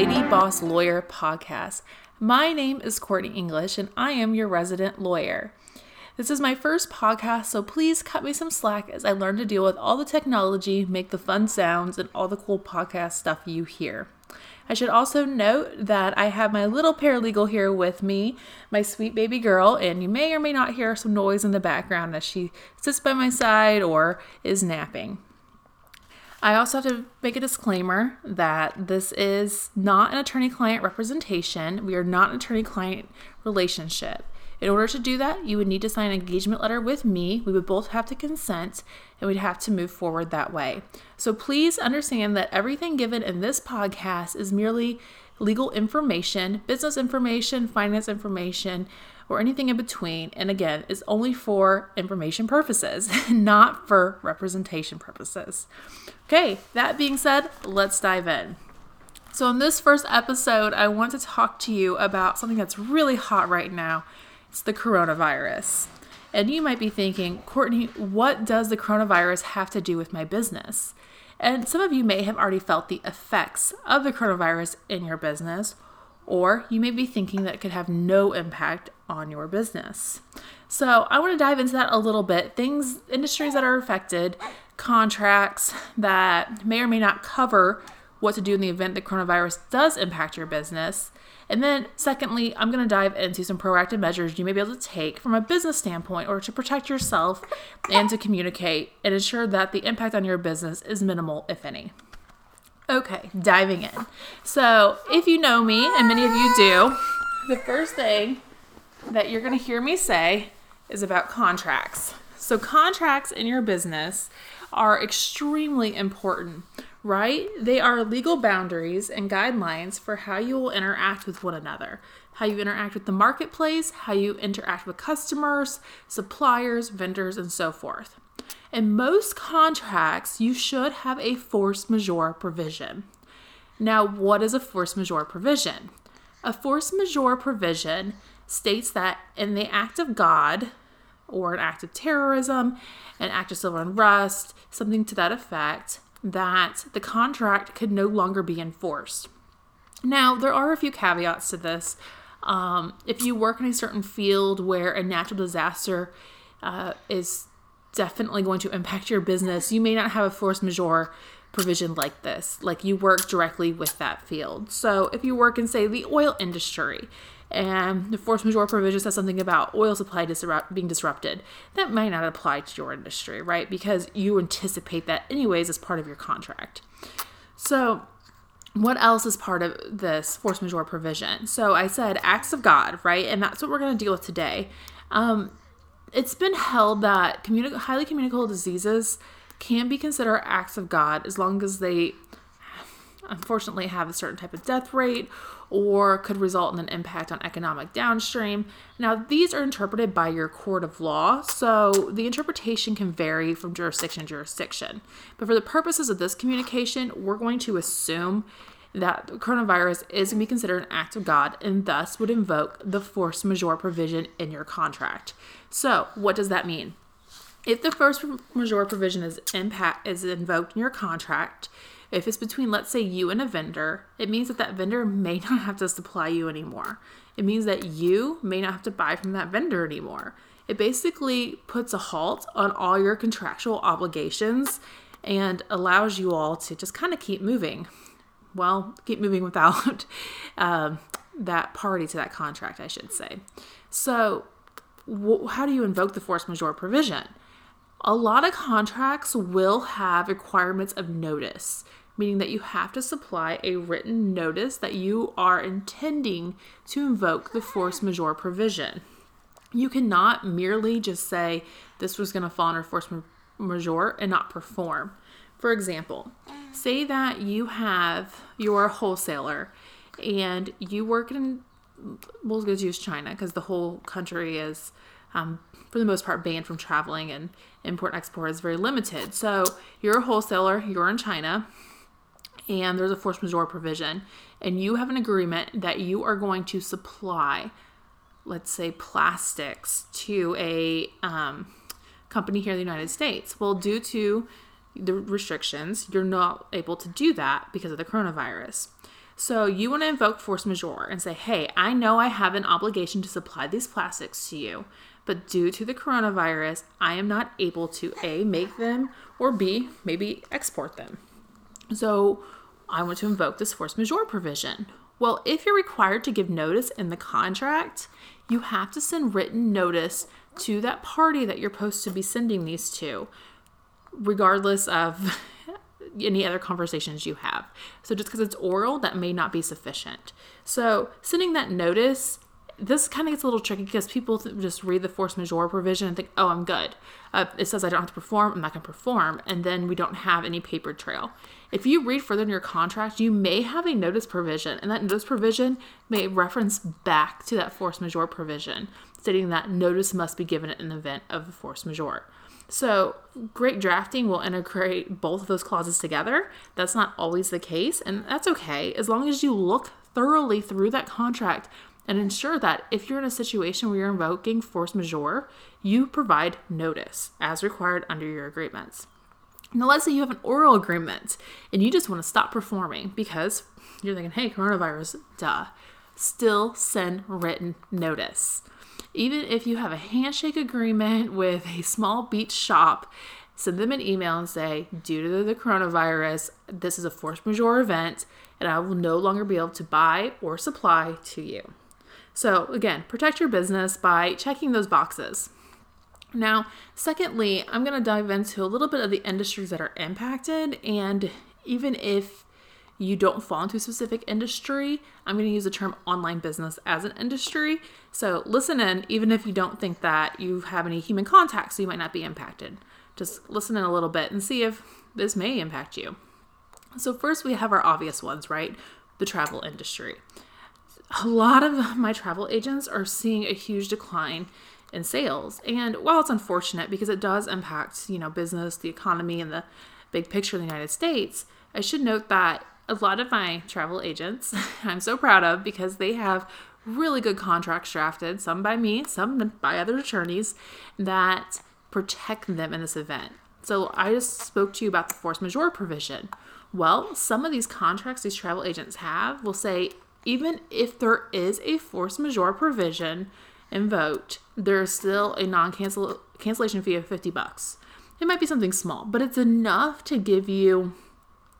Lady Boss Lawyer podcast. My name is Courtney English and I am your resident lawyer. This is my first podcast, so please cut me some slack as I learn to deal with all the technology, make the fun sounds, and all the cool podcast stuff you hear. I should also note that I have my little paralegal here with me, my sweet baby girl, and you may or may not hear some noise in the background as she sits by my side or is napping. I also have to make a disclaimer that this is not an attorney client representation. We are not an attorney client relationship. In order to do that, you would need to sign an engagement letter with me. We would both have to consent and we'd have to move forward that way. So please understand that everything given in this podcast is merely legal information, business information, finance information, or anything in between. And again, is only for information purposes, not for representation purposes. Okay, that being said, let's dive in. So, in this first episode, I want to talk to you about something that's really hot right now it's the coronavirus. And you might be thinking, Courtney, what does the coronavirus have to do with my business? And some of you may have already felt the effects of the coronavirus in your business, or you may be thinking that it could have no impact on your business. So, I want to dive into that a little bit. Things, industries that are affected, contracts that may or may not cover what to do in the event the coronavirus does impact your business, and then, secondly, I'm going to dive into some proactive measures you may be able to take from a business standpoint or to protect yourself and to communicate and ensure that the impact on your business is minimal, if any. Okay, diving in. So, if you know me, and many of you do, the first thing that you're going to hear me say is about contracts. So, contracts in your business are extremely important right? They are legal boundaries and guidelines for how you will interact with one another, how you interact with the marketplace, how you interact with customers, suppliers, vendors, and so forth. In most contracts, you should have a force majeure provision. Now, what is a force majeure provision? A force majeure provision states that in the act of God, or an act of terrorism, an act of civil unrest, something to that effect, that the contract could no longer be enforced. Now, there are a few caveats to this. Um, if you work in a certain field where a natural disaster uh, is definitely going to impact your business, you may not have a force majeure provision like this, like you work directly with that field. So, if you work in, say, the oil industry, and the force majeure provision says something about oil supply disrupt, being disrupted. That might not apply to your industry, right? Because you anticipate that anyways as part of your contract. So, what else is part of this force majeure provision? So, I said acts of God, right? And that's what we're going to deal with today. Um, it's been held that highly communicable diseases can be considered acts of God as long as they unfortunately have a certain type of death rate or could result in an impact on economic downstream. Now, these are interpreted by your court of law, so the interpretation can vary from jurisdiction to jurisdiction. But for the purposes of this communication, we're going to assume that coronavirus is going to be considered an act of God and thus would invoke the force majeure provision in your contract. So, what does that mean? If the force majeure provision is impact is invoked in your contract, if it's between, let's say, you and a vendor, it means that that vendor may not have to supply you anymore. It means that you may not have to buy from that vendor anymore. It basically puts a halt on all your contractual obligations and allows you all to just kind of keep moving. Well, keep moving without um, that party to that contract, I should say. So, how do you invoke the force majeure provision? A lot of contracts will have requirements of notice meaning that you have to supply a written notice that you are intending to invoke the force majeure provision. You cannot merely just say this was going to fall under force majeure and not perform. For example, say that you have your wholesaler and you work in, we'll just use China because the whole country is, um, for the most part, banned from traveling and import export is very limited. So you're a wholesaler, you're in China, and there's a force majeure provision, and you have an agreement that you are going to supply, let's say, plastics to a um, company here in the United States. Well, due to the restrictions, you're not able to do that because of the coronavirus. So you want to invoke force majeure and say, hey, I know I have an obligation to supply these plastics to you, but due to the coronavirus, I am not able to A, make them, or B, maybe export them. So I want to invoke this force majeure provision. Well, if you're required to give notice in the contract, you have to send written notice to that party that you're supposed to be sending these to, regardless of any other conversations you have. So just because it's oral, that may not be sufficient. So sending that notice, this kind of gets a little tricky because people just read the force majeure provision and think, oh, I'm good. Uh, it says I don't have to perform, I'm not going to perform, and then we don't have any paper trail. If you read further in your contract, you may have a notice provision, and that notice provision may reference back to that force majeure provision, stating that notice must be given in the event of a force majeure. So, great drafting will integrate both of those clauses together. That's not always the case, and that's okay as long as you look thoroughly through that contract and ensure that if you're in a situation where you're invoking force majeure, you provide notice as required under your agreements. Now, let's say you have an oral agreement and you just want to stop performing because you're thinking, hey, coronavirus, duh. Still send written notice. Even if you have a handshake agreement with a small beach shop, send them an email and say, due to the coronavirus, this is a force majeure event, and I will no longer be able to buy or supply to you. So, again, protect your business by checking those boxes. Now, secondly, I'm going to dive into a little bit of the industries that are impacted, and even if you don't fall into a specific industry, I'm going to use the term online business as an industry. So listen in, even if you don't think that you have any human contact, so you might not be impacted. Just listen in a little bit and see if this may impact you. So, first, we have our obvious ones, right? The travel industry. A lot of my travel agents are seeing a huge decline in sales. And while it's unfortunate because it does impact, you know, business, the economy, and the big picture of the United States, I should note that a lot of my travel agents I'm so proud of because they have really good contracts drafted, some by me, some by other attorneys, that protect them in this event. So I just spoke to you about the force majeure provision. Well, some of these contracts these travel agents have will say even if there is a force majeure provision invoked, there's still a non cancellation fee of 50 bucks. It might be something small, but it's enough to give you,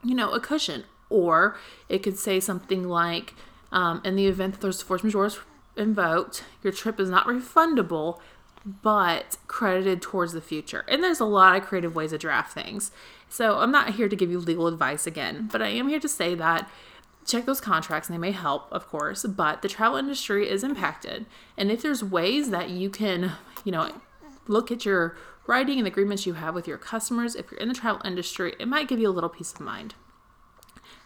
you know, a cushion, or it could say something like, um, in the event that there's force majeure invoked, your trip is not refundable, but credited towards the future. And there's a lot of creative ways to draft things. So I'm not here to give you legal advice again, but I am here to say that check those contracts and they may help, of course, but the travel industry is impacted. And if there's ways that you can, you know, look at your writing and agreements you have with your customers, if you're in the travel industry, it might give you a little peace of mind.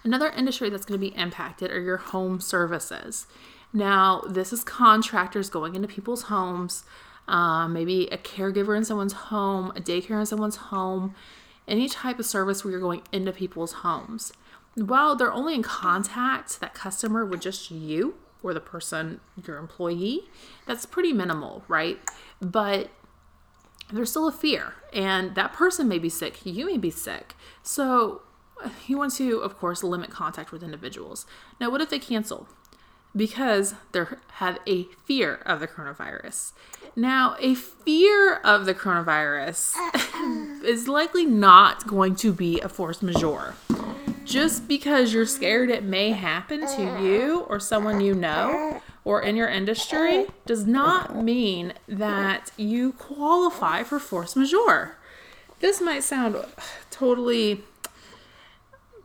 Another industry that's going to be impacted are your home services. Now, this is contractors going into people's homes, um, maybe a caregiver in someone's home, a daycare in someone's home, any type of service where you're going into people's homes. While they're only in contact, that customer with just you or the person, your employee, that's pretty minimal, right? But there's still a fear, and that person may be sick, you may be sick. So he wants to, of course, limit contact with individuals. Now, what if they cancel? Because they have a fear of the coronavirus. Now, a fear of the coronavirus is likely not going to be a force majeure. Just because you're scared it may happen to you or someone you know or in your industry does not mean that you qualify for force majeure. This might sound totally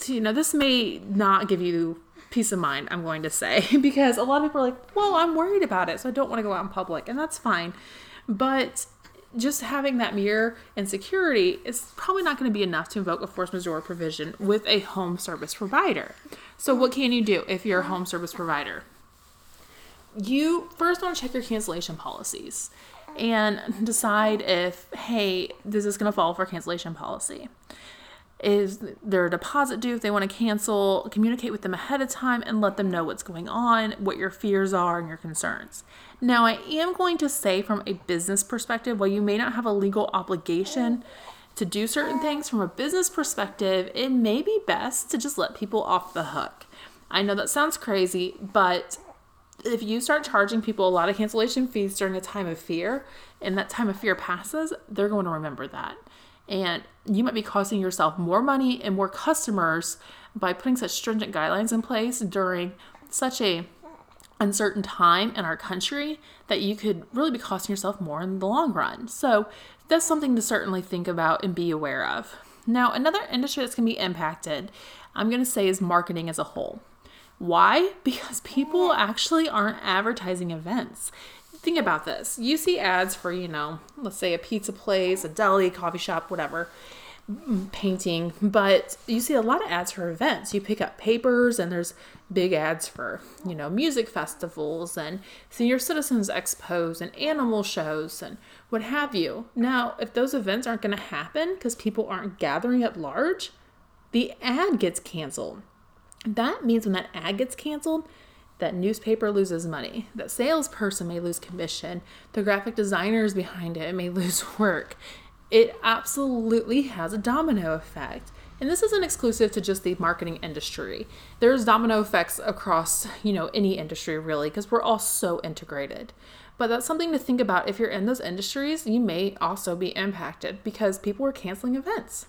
you know, this may not give you peace of mind, I'm going to say, because a lot of people are like, well, I'm worried about it, so I don't want to go out in public, and that's fine. But just having that mirror and security is probably not going to be enough to invoke a force majeure provision with a home service provider. So, what can you do if you're a home service provider? You first want to check your cancellation policies and decide if, hey, this is going to fall for cancellation policy is their deposit due if they want to cancel communicate with them ahead of time and let them know what's going on what your fears are and your concerns now i am going to say from a business perspective while you may not have a legal obligation to do certain things from a business perspective it may be best to just let people off the hook I know that sounds crazy, but if you start charging people a lot of cancellation fees during a time of fear and that time of fear passes, they're going to remember that. And you might be costing yourself more money and more customers by putting such stringent guidelines in place during such a uncertain time in our country that you could really be costing yourself more in the long run. So that's something to certainly think about and be aware of. Now, another industry that's going to be impacted, I'm going to say, is marketing as a whole. Why? Because people actually aren't advertising events. Think about this. You see ads for, you know, let's say a pizza place, a deli, coffee shop, whatever, mm, painting, but you see a lot of ads for events. You pick up papers and there's big ads for, you know, music festivals and senior citizens expos and animal shows and what have you. Now, if those events aren't going to happen because people aren't gathering at large, the ad gets canceled. That means when that ad gets canceled, that newspaper loses money, that salesperson may lose commission, the graphic designers behind it may lose work. It absolutely has a domino effect. And this isn't exclusive to just the marketing industry. There's domino effects across, you know, any industry really because we're all so integrated. But that's something to think about if you're in those industries, you may also be impacted because people are canceling events.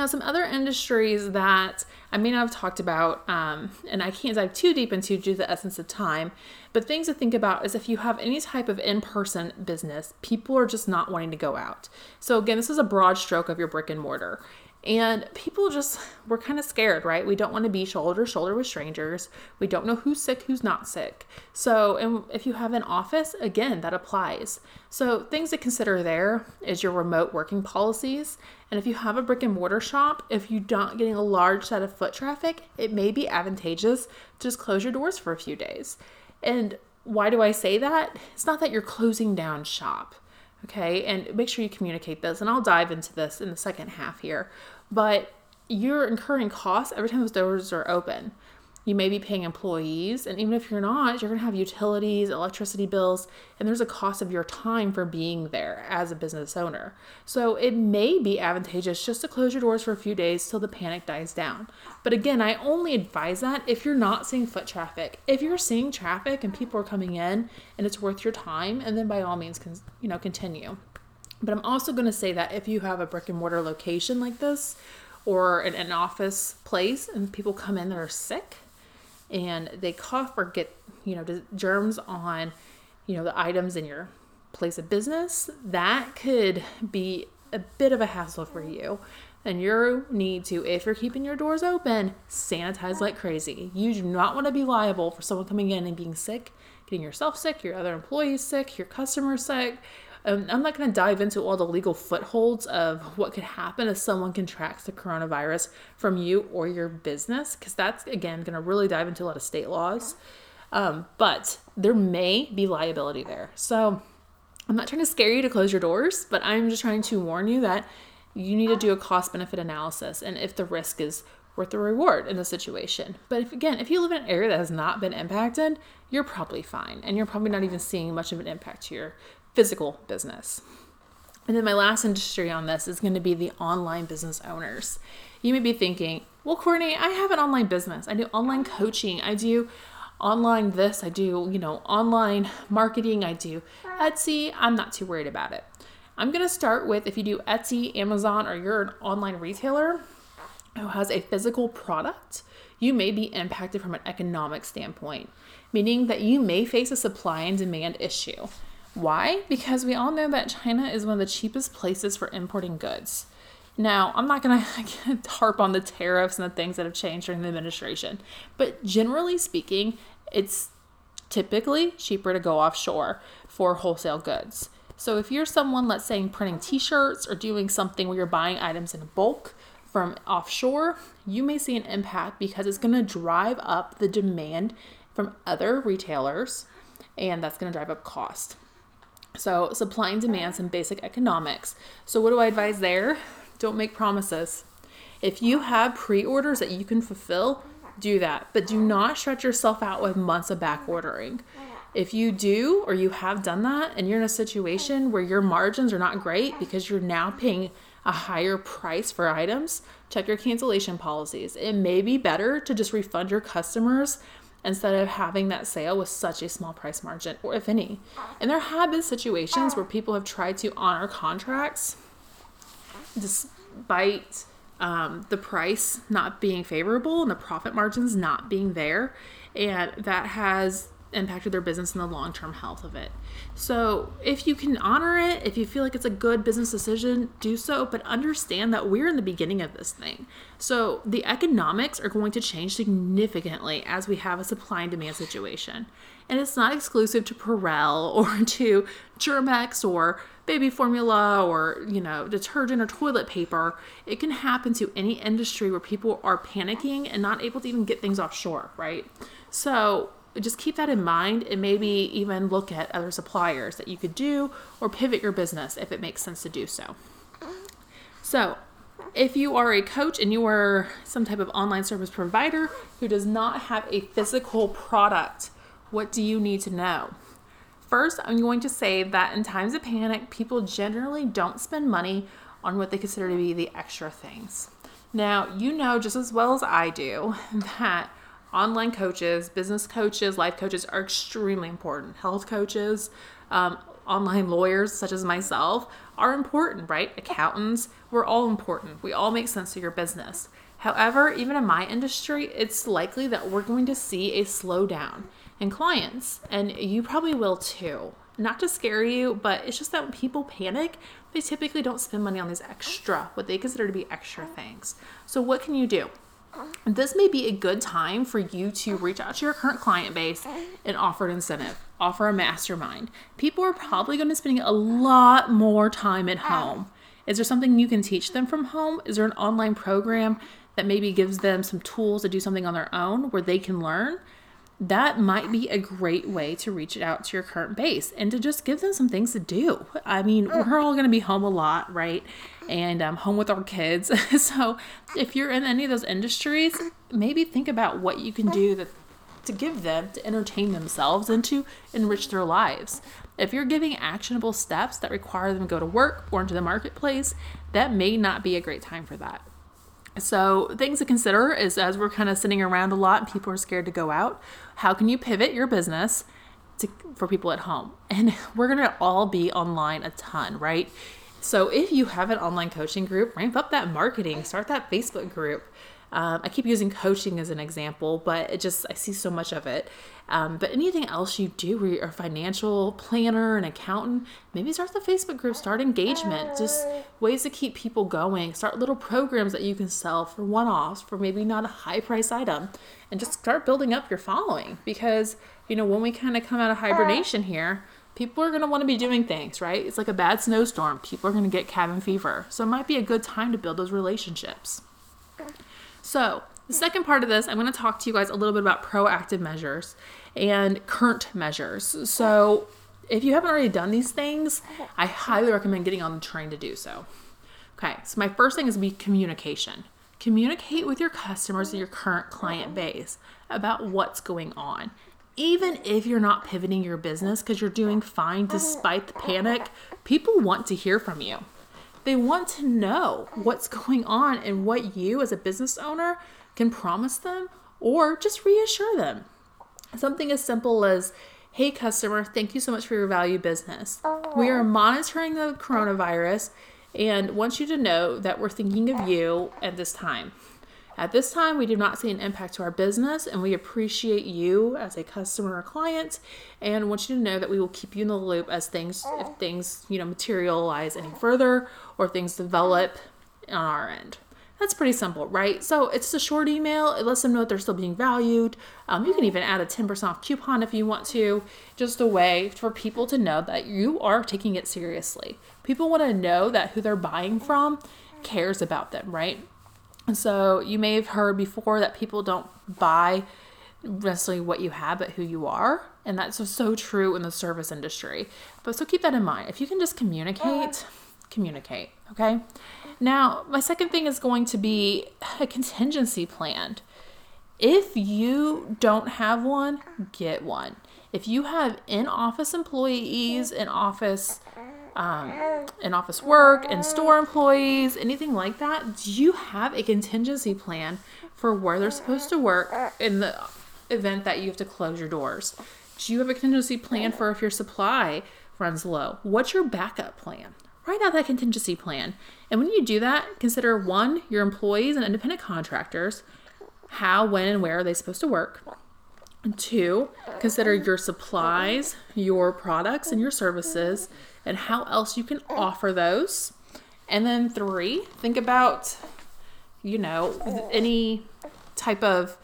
Now, some other industries that I may not have talked about, um, and I can't dive too deep into due to the essence of time, but things to think about is if you have any type of in person business, people are just not wanting to go out. So, again, this is a broad stroke of your brick and mortar. And people just, we're kind of scared, right? We don't want to be shoulder to shoulder with strangers. We don't know who's sick, who's not sick. So, and if you have an office, again, that applies. So, things to consider there is your remote working policies. And if you have a brick and mortar shop, if you're not getting a large set of foot traffic, it may be advantageous to just close your doors for a few days. And why do I say that? It's not that you're closing down shop Okay, and make sure you communicate this, and I'll dive into this in the second half here. But you're incurring costs every time those doors are open. You may be paying employees, and even if you're not, you're going to have utilities, electricity bills, and there's a cost of your time for being there as a business owner. So it may be advantageous just to close your doors for a few days till the panic dies down. But again, I only advise that if you're not seeing foot traffic. If you're seeing traffic and people are coming in and it's worth your time, and then by all means, you know, continue. But I'm also going to say that if you have a brick and mortar location like this, or an office place, and people come in that are sick, and they cough or get, you know, germs on, you know, the items in your place of business, that could be a bit of a hassle for you. And you need to, if you're keeping your doors open, sanitize like crazy. You do not want to be liable for someone coming in and being sick, getting yourself sick, your other employees sick, your customers sick, um, I'm not going to dive into all the legal footholds of what could happen if someone contracts the coronavirus from you or your business, because that's, again, going to really dive into a lot of state laws. Um, but there may be liability there. So I'm not trying to scare you to close your doors, but I'm just trying to warn you that you need to do a cost benefit analysis and if the risk is worth the reward in the situation. But if, again, if you live in an area that has not been impacted, you're probably fine and you're probably not even seeing much of an impact to your physical business. And then my last industry on this is going to be the online business owners. You may be thinking, well, Courtney, I have an online business. I do online coaching. I do online this. I do, you know, online marketing. I do Etsy. I'm not too worried about it. I'm going to start with if you do Etsy, Amazon, or you're an online retailer who has a physical product, you may be impacted from an economic standpoint, meaning that you may face a supply and demand issue. Why? Because we all know that China is one of the cheapest places for importing goods. Now, I'm not going to harp on the tariffs and the things that have changed during the administration, but generally speaking, it's typically cheaper to go offshore for wholesale goods. So if you're someone, let's say, printing t shirts or doing something where you're buying items in bulk from offshore, you may see an impact because it's going to drive up the demand from other retailers and that's going to drive up cost. So, supply and demand, some basic economics. So, what do I advise there? Don't make promises. If you have pre orders that you can fulfill, do that. But do not stretch yourself out with months of back ordering. If you do or you have done that and you're in a situation where your margins are not great because you're now paying a higher price for items, check your cancellation policies. It may be better to just refund your customers instead of having that sale with such a small price margin, or if any. And there have been situations where people have tried to honor contracts despite um, the price not being favorable and the profit margins not being there. And that has impacted their business and the long term health of it. So, if you can honor it, if you feel like it's a good business decision, do so, but understand that we're in the beginning of this thing. So, the economics are going to change significantly as we have a supply and demand situation. And it's not exclusive to Purell or to Germ-X or baby formula or, you know, detergent or toilet paper. It can happen to any industry where people are panicking and not able to even get things offshore, right? So, just keep that in mind and maybe even look at other suppliers that you could do or pivot your business if it makes sense to do so. So, if you are a coach and you are some type of online service provider who does not have a physical product, what do you need to know? First, I'm going to say that in times of panic, people generally don't spend money on what they consider to be the extra things. Now, you know just as well as I do that online coaches, business coaches, life coaches are extremely important. Health coaches, um, online lawyers such as myself are important, right? Accountants, we're all important. We all make sense to your business. However, even in my industry, it's likely that we're going to see a slowdown in clients, and you probably will too. Not to scare you, but it's just that when people panic, they typically don't spend money on these extra, what they consider to be extra things. So, what can you do? This may be a good time for you to reach out to your current client base and offer an incentive, offer a mastermind. People are probably going to be spending a lot more time at home. Is there something you can teach them from home? Is there an online program that maybe gives them some tools to do something on their own where they can learn? That might be a great way to reach out to your current base and to just give them some things to do. I mean, we're all going to be home a lot, right? And um, home with our kids. so if you're in any of those industries, maybe think about what you can do to, to give them to entertain themselves and to enrich their lives. If you're giving actionable steps that require them to go to work or into the marketplace, that may not be a great time for that. So, things to consider is as we're kind of sitting around a lot and people are scared to go out, how can you pivot your business to, for people at home? And we're going to all be online a ton, right? So, if you have an online coaching group, ramp up that marketing, start that Facebook group. Um, I keep using coaching as an example, but it just, I see so much of it. Um, but anything else you do, where you're a financial planner, an accountant, maybe start the Facebook group, start engagement, just ways to keep people going. Start little programs that you can sell for one offs for maybe not a high price item, and just start building up your following. Because, you know, when we kind of come out of hibernation here, people are going to want to be doing things, right? It's like a bad snowstorm. People are going to get cabin fever. So it might be a good time to build those relationships. So, the second part of this, I'm going to talk to you guys a little bit about proactive measures and current measures. So, if you haven't already done these things, I highly recommend getting on the train to do so. Okay, so my first thing is be communication. Communicate with your customers and your current client base about what's going on. Even if you're not pivoting your business because you're doing fine despite the panic, people want to hear from you. They want to know what's going on and what you, as a business owner, can promise them or just reassure them. Something as simple as, Hey, customer, thank you so much for your value business. We are monitoring the coronavirus and want you to know that we're thinking of you at this time. At this time, we do not see an impact to our business, and we appreciate you as a customer or client, and want you to know that we will keep you in the loop as things, if things, you know, materialize any further or things develop on our end. That's pretty simple, right? So it's a short email. It lets them know that they're still being valued. Um, you can even add a 10% off coupon if you want to. Just a way for people to know that you are taking it seriously. People want to know that who they're buying from cares about them, right? So you may have heard before that people don't buy necessarily what you have, but who you are. And that's so true in the service industry. But so keep that in mind. If you can just communicate, communicate. Okay. Now, my second thing is going to be a contingency plan. If you don't have one, get one. If you have in office employees, in office, um, in office work, in store employees, anything like that, do you have a contingency plan for where they're supposed to work in the event that you have to close your doors? Do you have a contingency plan for if your supply runs low? What's your backup plan? Write out that contingency plan. And when you do that, consider one, your employees and independent contractors, how, when, and where are they supposed to work? And two, consider your supplies, your products, and your services, and how else you can offer those. And then three, think about, you know, any type of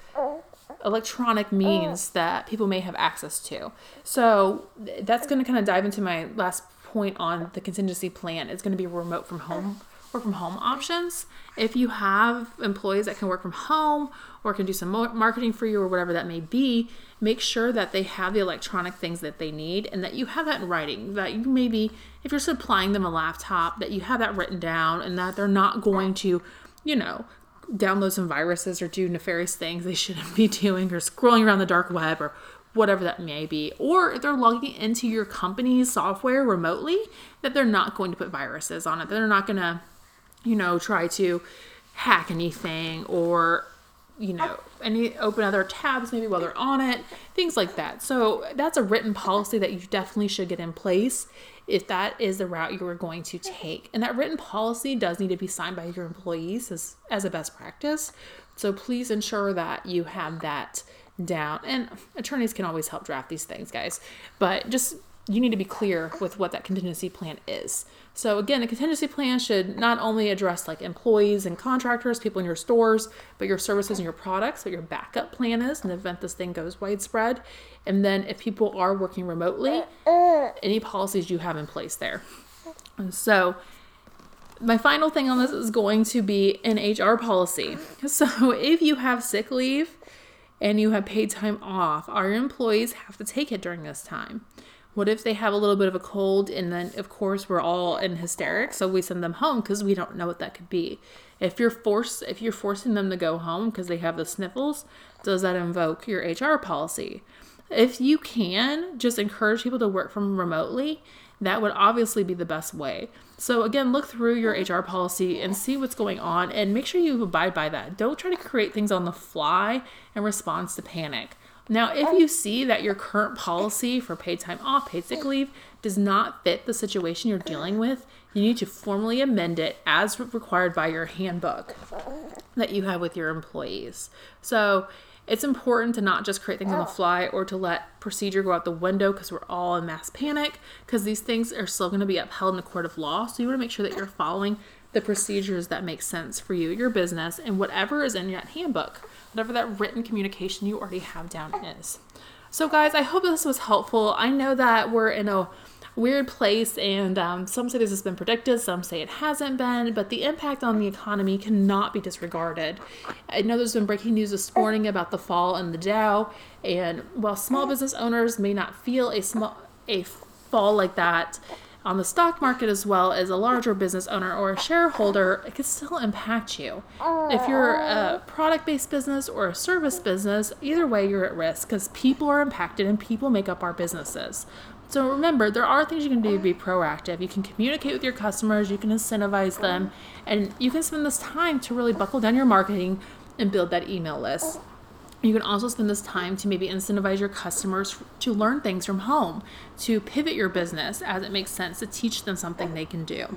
electronic means that people may have access to. So that's going to kind of dive into my last point on the contingency plan. It's going to be remote from home work from home options. If you have employees that can work from home or can do some marketing for you or whatever that may be, make sure that they have the electronic things that they need and that you have that in writing. That you maybe, if you're supplying them a laptop, that you have that written down and that they're not going to, you know, download some viruses or do nefarious things they shouldn't be doing or scrolling around the dark web or whatever that may be. Or if they're logging into your company's software remotely, that they're not going to put viruses on it. They're not going to, you know, try to hack anything or you know, any open other tabs maybe while they're on it, things like that. So that's a written policy that you definitely should get in place if that is the route you are going to take. And that written policy does need to be signed by your employees as, as a best practice. So please ensure that you have that down. And attorneys can always help draft these things, guys. But just you need to be clear with what that contingency plan is. So again, a contingency plan should not only address like employees and contractors, people in your stores, but your services and your products, what your backup plan is in the event this thing goes widespread. And then if people are working remotely, any policies you have in place there. And so my final thing on this is going to be an HR policy. So if you have sick leave and you have paid time off, our employees have to take it during this time. What if they have a little bit of a cold and then, of course, we're all in hysterics, so we send them home because we don't know what that could be. If you're forced, if you're forcing them to go home because they have the sniffles, does that invoke your HR policy? If you can, just encourage people to work from remotely. That would obviously be the best way. So again, look through your HR policy and see what's going on, and make sure you abide by that. Don't try to create things on the fly in response to panic. Now, if oh. you see that your current policy for paid time off, paid sick leave, does not fit the situation you're dealing with, you need to formally amend it as required by your handbook that you have with your employees. So, it's important to not just create things on the oh. fly or to let procedure go out the window because we're all in mass panic because these things are still going to be upheld in the court of law. So you want to make sure that you're following the procedures that make sense for you, your business, and whatever is in that handbook whatever that written communication you already have down is. So, guys, I hope this was helpful. I know that we're in a weird place, and um, some say this has been predicted, some say it hasn't been, but the impact on the economy cannot be disregarded. I know there's been breaking news this morning about the fall in the Dow, and while small business owners may not feel a small a fall like that, on the stock market as well as a larger business owner or a shareholder, it could still impact you. If you're a product based business or a service business, either way, you're at risk because people are impacted and people make up our businesses. So remember, there are things you can do to be proactive. You can communicate with your customers, you can incentivize them, and you can spend this time to really buckle down your marketing and build that email list. You can also spend this time to maybe incentivize your customers to learn things from home, to pivot your business as it makes sense, to teach them something they can do.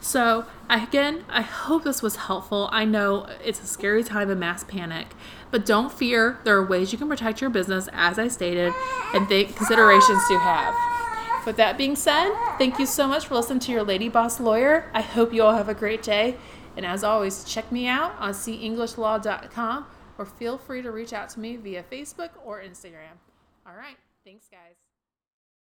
So, again, I hope this was helpful. I know it's a scary time of mass panic, but don't fear. There are ways you can protect your business, as I stated, and think considerations to have. With that being said, thank you so much for listening to your Lady Boss Lawyer. I hope you all have a great day. And as always, check me out on senglishLaw.com or feel free to reach out to me via Facebook or Instagram. All right. Thanks, guys.